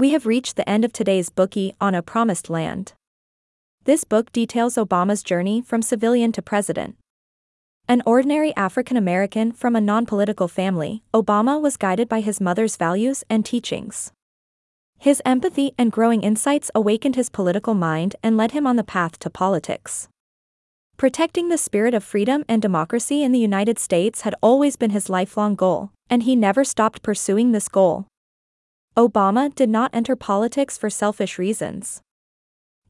We have reached the end of today's Bookey on a promised land. This book details Obama's journey from civilian to president. An ordinary African American from a non political family, Obama was guided by his mother's values and teachings. His empathy and growing insights awakened his political mind and led him on the path to politics. Protecting the spirit of freedom and democracy in the United States had always been his lifelong goal, and he never stopped pursuing this goal. Obama did not enter politics for selfish reasons.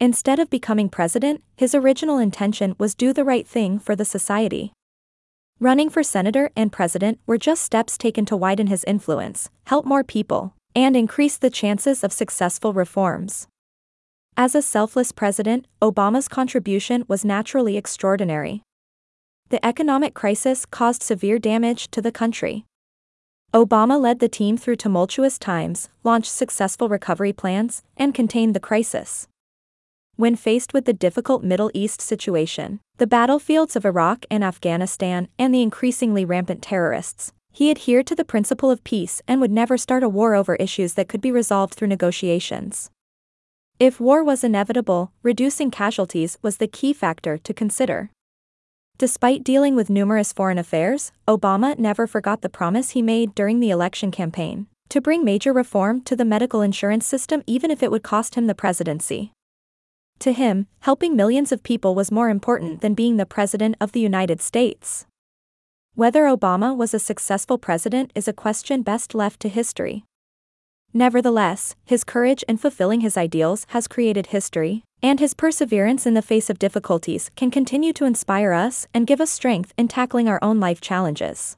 Instead of becoming president, his original intention was do the right thing for the society. Running for senator and president were just steps taken to widen his influence, help more people, and increase the chances of successful reforms. As a selfless president, Obama's contribution was naturally extraordinary. The economic crisis caused severe damage to the country. Obama led the team through tumultuous times, launched successful recovery plans, and contained the crisis. When faced with the difficult Middle East situation, the battlefields of Iraq and Afghanistan, and the increasingly rampant terrorists, he adhered to the principle of peace and would never start a war over issues that could be resolved through negotiations. If war was inevitable, reducing casualties was the key factor to consider. Despite dealing with numerous foreign affairs, Obama never forgot the promise he made during the election campaign to bring major reform to the medical insurance system even if it would cost him the presidency. To him, helping millions of people was more important than being the President of the United States. Whether Obama was a successful president is a question best left to history. Nevertheless, his courage in fulfilling his ideals has created history, and his perseverance in the face of difficulties can continue to inspire us and give us strength in tackling our own life challenges.